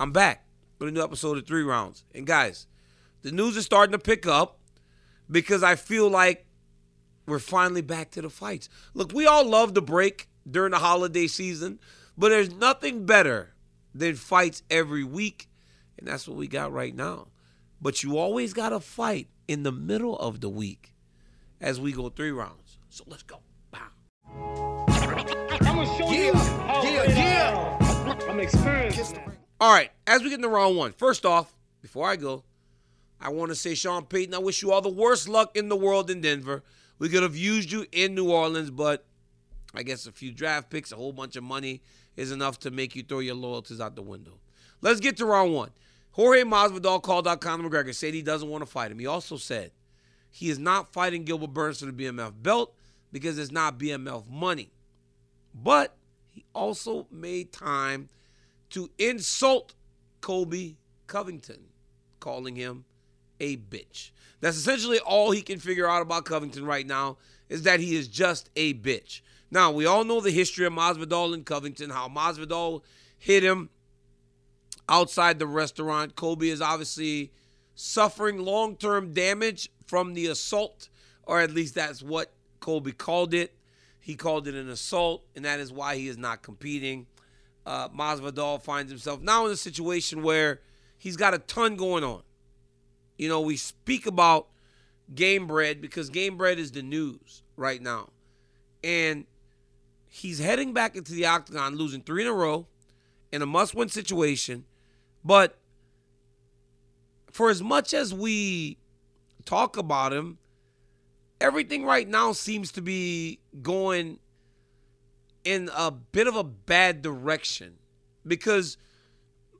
I'm back with a new episode of Three Rounds. And guys, the news is starting to pick up because I feel like we're finally back to the fights. Look, we all love the break during the holiday season, but there's nothing better than fights every week. And that's what we got right now. But you always got to fight in the middle of the week as we go three rounds. So let's go. Bow. I'm gonna show yeah, you how yeah, yeah. I'm experienced. All right, as we get into round one, first off, before I go, I want to say, Sean Payton, I wish you all the worst luck in the world in Denver. We could have used you in New Orleans, but I guess a few draft picks, a whole bunch of money is enough to make you throw your loyalties out the window. Let's get to round one. Jorge Masvidal called out Conor McGregor, said he doesn't want to fight him. He also said he is not fighting Gilbert Burns for the BMF belt because it's not BMF money. But he also made time to insult Colby Covington, calling him a bitch. That's essentially all he can figure out about Covington right now is that he is just a bitch. Now, we all know the history of Masvidal and Covington, how Masvidal hit him outside the restaurant. Colby is obviously suffering long-term damage from the assault, or at least that's what Colby called it. He called it an assault, and that is why he is not competing uh, Masvidal finds himself now in a situation where he's got a ton going on. You know, we speak about Gamebred because Gamebred is the news right now. And he's heading back into the octagon, losing three in a row in a must win situation. But for as much as we talk about him, everything right now seems to be going in a bit of a bad direction because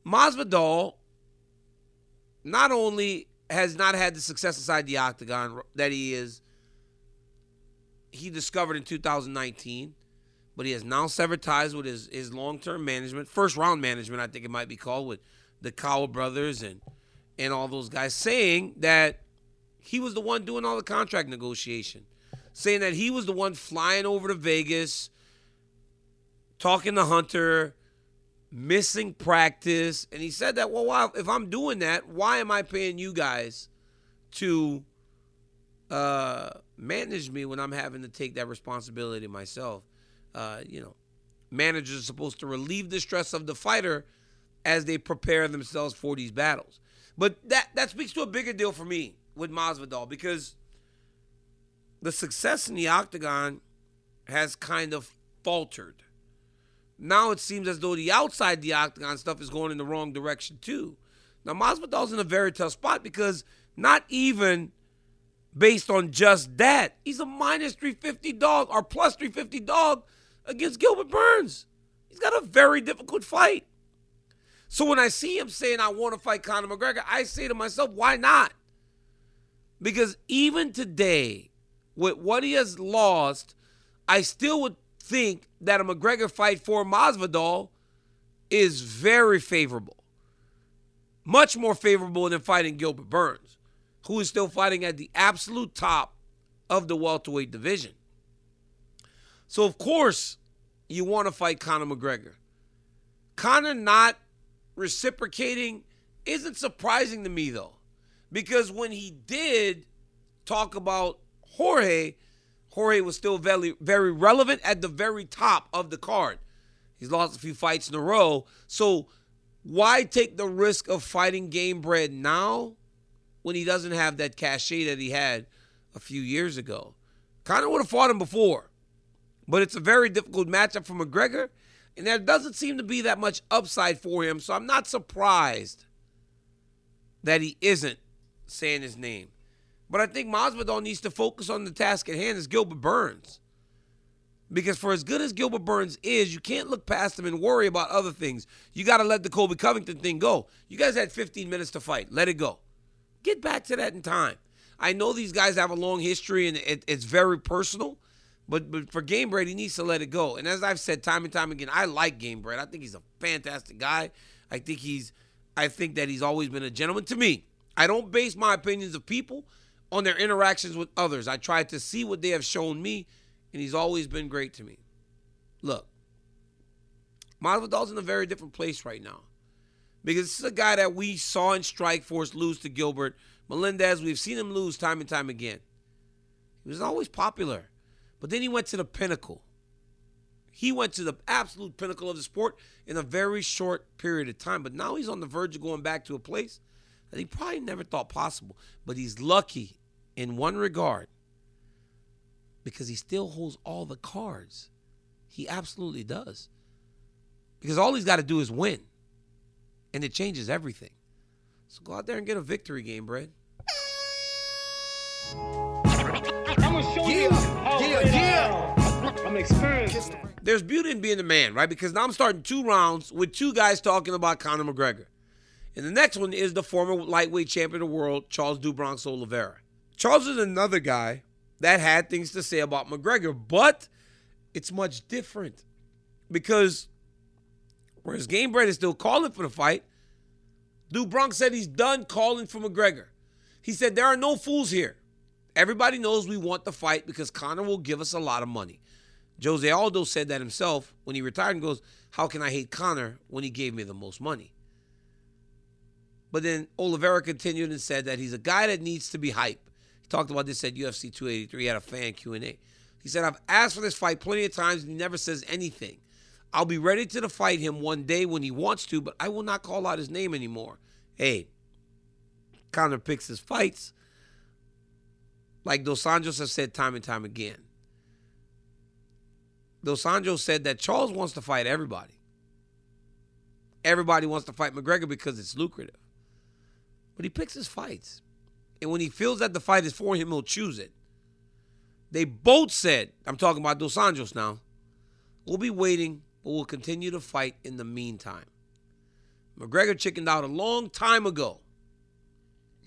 Masvidal not only has not had the success inside the octagon that he is he discovered in 2019 but he has now severed ties with his, his long-term management first round management i think it might be called with the Kawa brothers and and all those guys saying that he was the one doing all the contract negotiation saying that he was the one flying over to vegas talking to Hunter, missing practice, and he said that, well, why, if I'm doing that, why am I paying you guys to uh, manage me when I'm having to take that responsibility myself? Uh, you know, managers are supposed to relieve the stress of the fighter as they prepare themselves for these battles. But that that speaks to a bigger deal for me with Masvidal because the success in the octagon has kind of faltered now it seems as though the outside the octagon stuff is going in the wrong direction too. Now, Masvidal's in a very tough spot because not even based on just that, he's a minus 350 dog or plus 350 dog against Gilbert Burns. He's got a very difficult fight. So when I see him saying, I want to fight Conor McGregor, I say to myself, why not? Because even today, with what he has lost, I still would think that a McGregor fight for Masvidal is very favorable. Much more favorable than fighting Gilbert Burns, who is still fighting at the absolute top of the welterweight division. So, of course, you want to fight Conor McGregor. Conor not reciprocating isn't surprising to me, though, because when he did talk about Jorge, Jorge was still very, very relevant at the very top of the card. He's lost a few fights in a row. So, why take the risk of fighting Gamebred now when he doesn't have that cachet that he had a few years ago? Kind of would have fought him before, but it's a very difficult matchup for McGregor, and there doesn't seem to be that much upside for him. So I'm not surprised that he isn't saying his name. But I think Masvidal needs to focus on the task at hand is Gilbert Burns. Because for as good as Gilbert Burns is, you can't look past him and worry about other things. You got to let the Colby Covington thing go. You guys had 15 minutes to fight. Let it go. Get back to that in time. I know these guys have a long history and it, it's very personal, but but for Gamebred, he needs to let it go. And as I've said time and time again, I like Gamebred. I think he's a fantastic guy. I think he's, I think that he's always been a gentleman to me. I don't base my opinions of people on their interactions with others. I try to see what they have shown me and he's always been great to me. Look, Masvidal's in a very different place right now because this is a guy that we saw in Strikeforce lose to Gilbert Melendez. We've seen him lose time and time again. He was always popular, but then he went to the pinnacle. He went to the absolute pinnacle of the sport in a very short period of time, but now he's on the verge of going back to a place that he probably never thought possible. But he's lucky in one regard because he still holds all the cards. He absolutely does. Because all he's got to do is win. And it changes everything. So go out there and get a victory Gamebred. yeah, yeah, yeah. I'm experienced. There's beauty in being a man, right? Because now I'm starting two rounds with two guys talking about Conor McGregor. And the next one is the former lightweight champion of the world, Charles do Bronx Oliveira. Charles is another guy that had things to say about McGregor, but it's much different because whereas Gamebred is still calling for the fight, Bronx said he's done calling for McGregor. He said there are no fools here. Everybody knows we want the fight because Conor will give us a lot of money. Jose Aldo said that himself when he retired and goes, How can I hate Conor when he gave me the most money? But then Oliveira continued and said that he's a guy that needs to be hyped talked about this at UFC 283. He had a fan Q&A. He said, I've asked for this fight plenty of times and he never says anything. I'll be ready to fight him one day when he wants to, but I will not call out his name anymore. Hey, Conor picks his fights. Like Dos Anjos has said time and time again. Dos Anjos said that Charles wants to fight everybody. Everybody wants to fight McGregor because it's lucrative. But he picks his fights. And when he feels that the fight is for him, he'll choose it. They both said, I'm talking about Dos Anjos now, we'll be waiting, but we'll continue to fight in the meantime. McGregor chickened out a long time ago.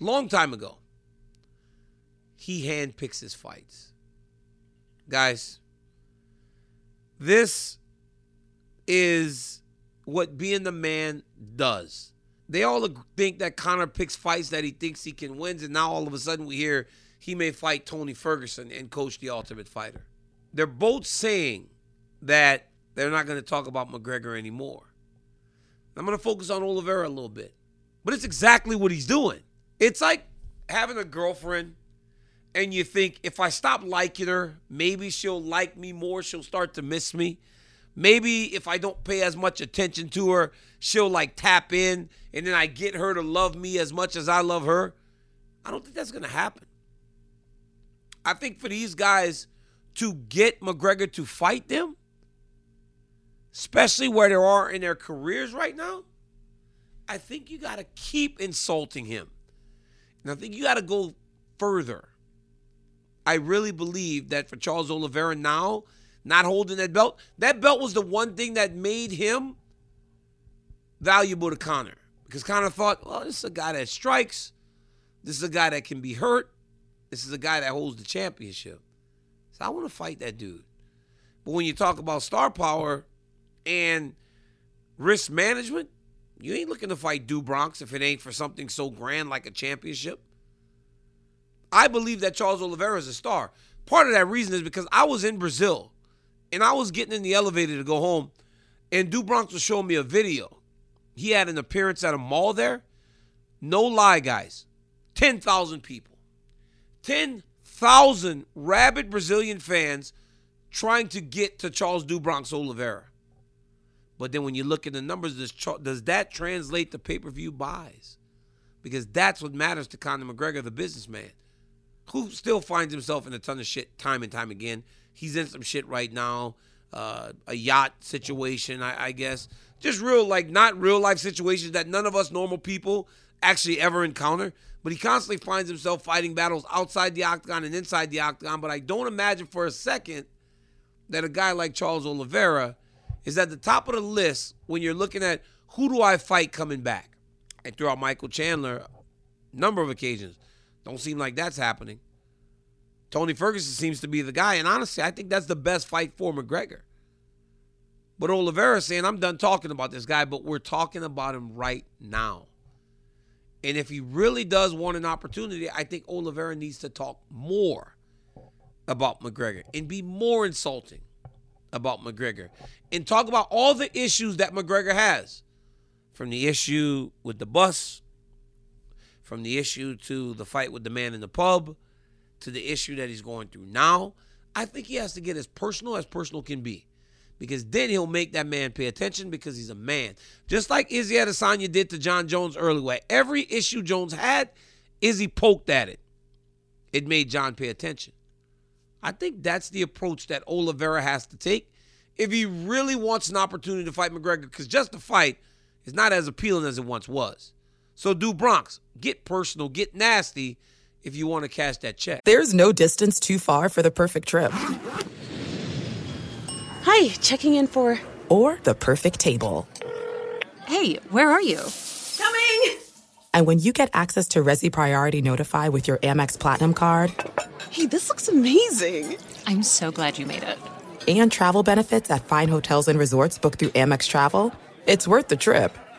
Long time ago. He handpicks his fights. Guys, this is what being the man does. They all think that Conor picks fights that he thinks he can win, and now all of a sudden we hear he may fight Tony Ferguson and coach the Ultimate Fighter. They're both saying that they're not going to talk about McGregor anymore. I'm going to focus on Oliveira a little bit, but it's exactly what he's doing. It's like having a girlfriend and you think if I stop liking her, maybe she'll like me more, she'll start to miss me. Maybe if I don't pay as much attention to her, she'll like tap in and then I get her to love me as much as I love her. I don't think that's going to happen. I think for these guys to get McGregor to fight them, especially where they are in their careers right now, I think you got to keep insulting him. And I think you got to go further. I really believe that for Charles Oliveira now, not holding that belt, that belt was the one thing that made him valuable to Conor. Because Conor thought, well, this is a guy that strikes. This is a guy that can be hurt. This is a guy that holds the championship. So I want to fight that dude. But when you talk about star power and risk management, you ain't looking to fight Do Bronx if it ain't for something so grand like a championship. I believe that Charles Oliveira is a star. Part of that reason is because I was in Brazil and I was getting in the elevator to go home, and Do Bronx was showing me a video. He had an appearance at a mall there. No lie, guys. 10,000 people. 10,000 rabid Brazilian fans trying to get to Charles Do Bronx Oliveira. But then when you look at the numbers, does, does that translate to pay per view buys? Because that's what matters to Conor McGregor, the businessman, who still finds himself in a ton of shit time and time again. He's in some shit right now, uh, a yacht situation, I, I guess. Just real, like, not real life situations that none of us normal people actually ever encounter. But he constantly finds himself fighting battles outside the octagon and inside the octagon. But I don't imagine for a second that a guy like Charles Oliveira is at the top of the list when you're looking at who do I fight coming back. I threw out Michael Chandler number of occasions. Don't seem like that's happening. Tony Ferguson seems to be the guy, and honestly, I think that's the best fight for McGregor. But Oliveira saying, I'm done talking about this guy, but we're talking about him right now. And if he really does want an opportunity, I think Oliveira needs to talk more about McGregor and be more insulting about McGregor and talk about all the issues that McGregor has from the issue with the bus, from the issue to the fight with the man in the pub, to the issue that he's going through now. I think he has to get as personal as personal can be because then he'll make that man pay attention because he's a man. Just like Izzy Adesanya did to Jon Jones early, earlier. Every issue Jones had, Izzy poked at it. It made Jon pay attention. I think that's the approach that Oliveira has to take if he really wants an opportunity to fight McGregor, because just the fight is not as appealing as it once was. So do Bronx. Get personal, get nasty if you want to cash that check. There's no distance too far for the perfect trip. Hi, checking in for. Or the perfect table. Hey, where are you? Coming! And when you get access to Resy Priority Notify with your Amex Platinum card. Hey, this looks amazing! I'm so glad you made it. And travel benefits at fine hotels and resorts booked through Amex Travel. It's worth the trip.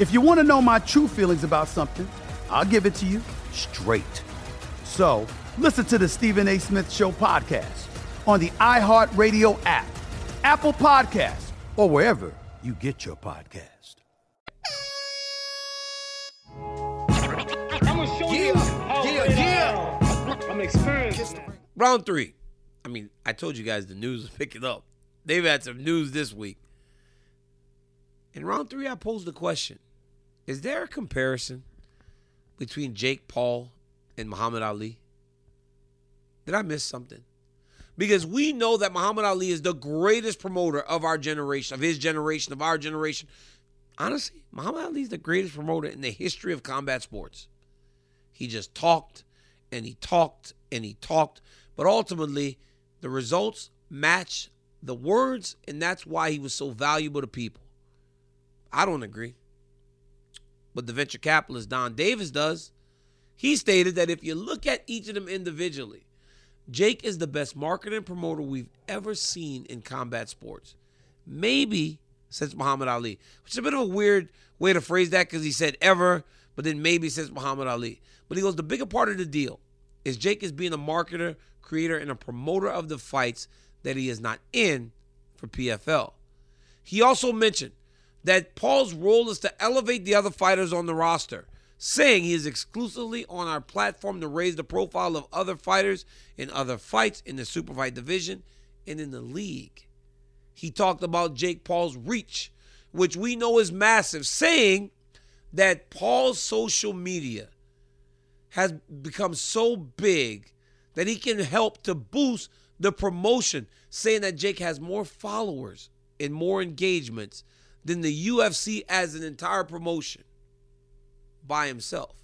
If you want to know my true feelings about something, I'll give it to you straight. So listen to the Stephen A. Smith Show podcast on the iHeartRadio app, Apple Podcasts, or wherever you get your podcast. I'ma show you yeah, yeah. I'm experienced. Round three. I mean, I told you guys the news was picking up. They've had some news this week. In round three, I posed the question Is there a comparison between Jake Paul and Muhammad Ali? Did I miss something? Because we know that Muhammad Ali is the greatest promoter of our generation, of his generation, of our generation. Honestly, Muhammad Ali is the greatest promoter in the history of combat sports. He just talked and he talked and he talked, but ultimately the results match the words, and that's why he was so valuable to people. I don't agree. But the venture capitalist Donn Davis does. He stated that if you look at each of them individually, Jake is the best marketer and promoter we've ever seen in combat sports. Maybe since Muhammad Ali, which is a bit of a weird way to phrase that because he said ever, but then maybe since Muhammad Ali. But he goes, the bigger part of the deal is Jake is being a marketer, creator, and a promoter of the fights that he is not in for PFL. He also mentioned that Paul's role is to elevate the other fighters on the roster, saying he is exclusively on our platform to raise the profile of other fighters in other fights in the super fight division and in the league. He talked about Jake Paul's reach, which we know is massive, saying that Paul's social media has become so big that he can help to boost the promotion, saying that Jake has more followers and more engagements than the UFC as an entire promotion by himself.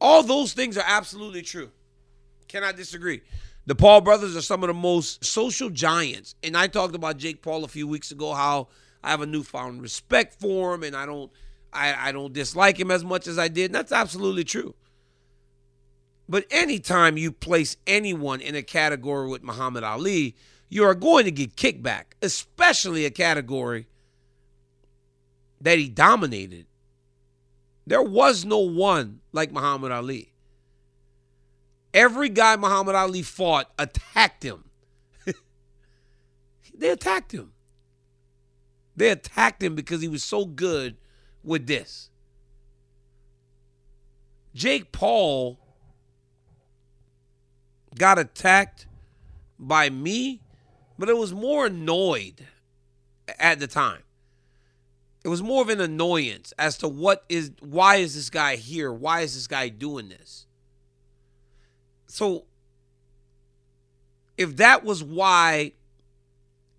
All those things are absolutely true. Cannot disagree. The Paul brothers are some of the most social giants. And I talked about Jake Paul a few weeks ago, how I have a newfound respect for him and I don't I, I don't dislike him as much as I did. And that's absolutely true. But anytime you place anyone in a category with Muhammad Ali, you are going to get kickback, especially a category that he dominated. There was no one like Muhammad Ali. Every guy Muhammad Ali fought attacked him. they attacked him. They attacked him because he was so good with this. Jake Paul got attacked by me, but it was more annoyed at the time. It was more of an annoyance as to what is why is this guy here? Why is this guy doing this? So if that was why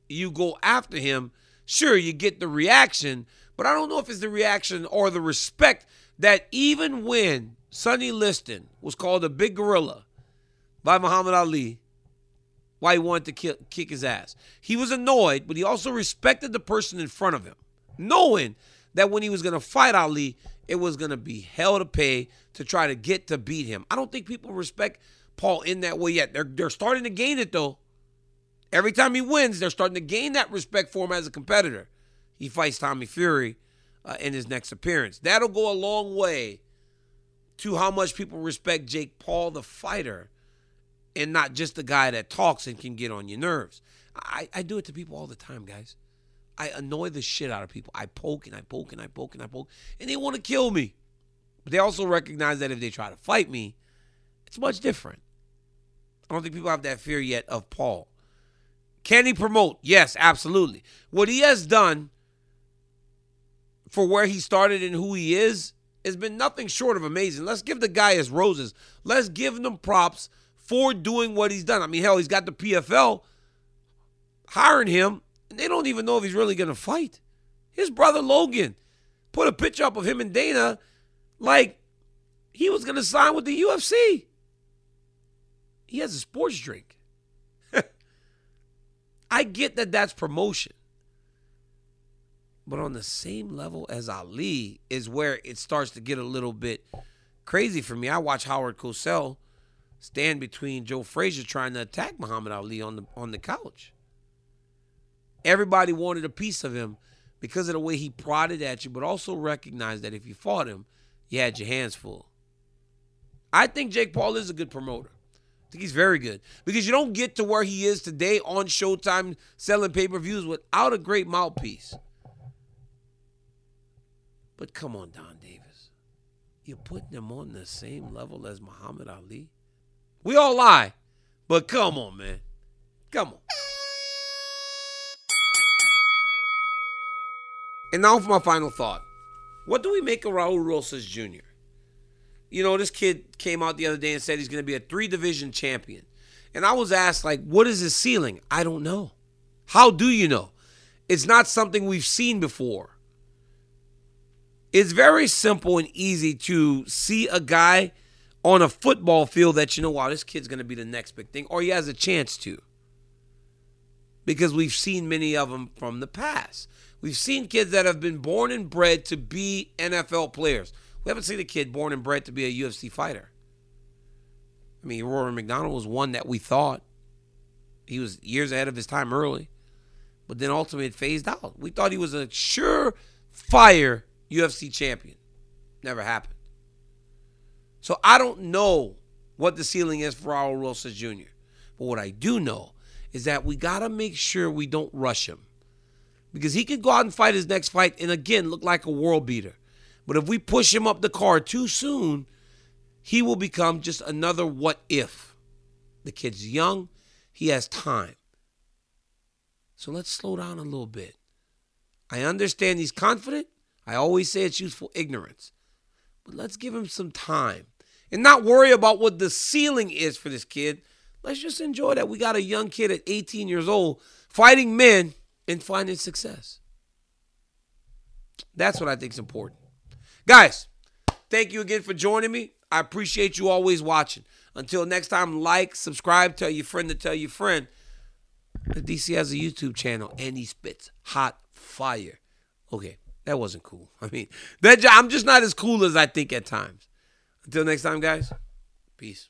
you go after him, sure you get the reaction, but I don't know if it's the reaction or the respect that even when Sonny Liston was called a big gorilla by Muhammad Ali, why he wanted to kick his ass. He was annoyed, but he also respected the person in front of him knowing that when he was going to fight Ali, it was going to be hell to pay to try to get to beat him. I don't think people respect Paul in that way yet. They're, they're starting to gain it, though. Every time he wins, they're starting to gain that respect for him as a competitor. He fights Tommy Fury uh, in his next appearance. That'll go a long way to how much people respect Jake Paul, the fighter, and not just the guy that talks and can get on your nerves. I, I do it to people all the time, guys. I annoy the shit out of people. I poke and I poke and I poke and I poke, and they want to kill me. But they also recognize that if they try to fight me, it's much different. I don't think people have that fear yet of Paul. Can he promote? Yes, absolutely. What he has done for where he started and who he is has been nothing short of amazing. Let's give the guy his roses. Let's give him props for doing what he's done. I mean, hell, he's got the PFL hiring him they don't even know if he's really going to fight. His brother Logan put a picture up of him and Dana like he was going to sign with the UFC. He has a sports drink. I get that that's promotion. But on the same level as Ali is where it starts to get a little bit crazy for me. I watch Howard Cosell stand between Joe Frazier trying to attack Muhammad Ali on the on the couch. Everybody wanted a piece of him because of the way he prodded at you, but also recognized that if you fought him, you had your hands full. I think Jake Paul is a good promoter. I think he's very good because you don't get to where he is today on Showtime selling pay per views without a great mouthpiece. But come on, Donn Davis. You're putting him on the same level as Muhammad Ali? We all lie, but come on, man. Come on. And now for my final thought. What do we make of Raul Rosas Jr.? you know, this kid came out the other day and said he's going to be a three division champion. And I was asked, like, what is his ceiling? I don't know. How do you know? It's not something we've seen before. It's very simple and easy to see a guy on a football field that you know, wow, this kid's going to be the next big thing, or he has a chance to. Because we've seen many of them from the past. We've seen kids that have been born and bred to be NFL players. We haven't seen a kid born and bred to be a UFC fighter. I mean, Rory MacDonald was one that we thought he was years ahead of his time early, but then ultimately phased out. We thought he was a sure fire UFC champion. Never happened. So I don't know what the ceiling is for Raul Rosas Jr. But what I do know is that we got to make sure we don't rush him. Because he could go out and fight his next fight and again look like a world beater. But if we push him up the card too soon, he will become just another what if. The kid's young, he has time. So let's slow down a little bit. I understand he's confident. I always say it's useful ignorance. But let's give him some time and not worry about what the ceiling is for this kid. Let's just enjoy that we got a young kid at 18 years old fighting men and finding success. That's what I think is important. Guys, thank you again for joining me. I appreciate you always watching. Until next time, like, subscribe, tell your friend to tell your friend. DC has a YouTube channel and he spits hot fire. Okay, that wasn't cool. I mean, that I'm just not as cool as I think at times. Until next time, guys, peace.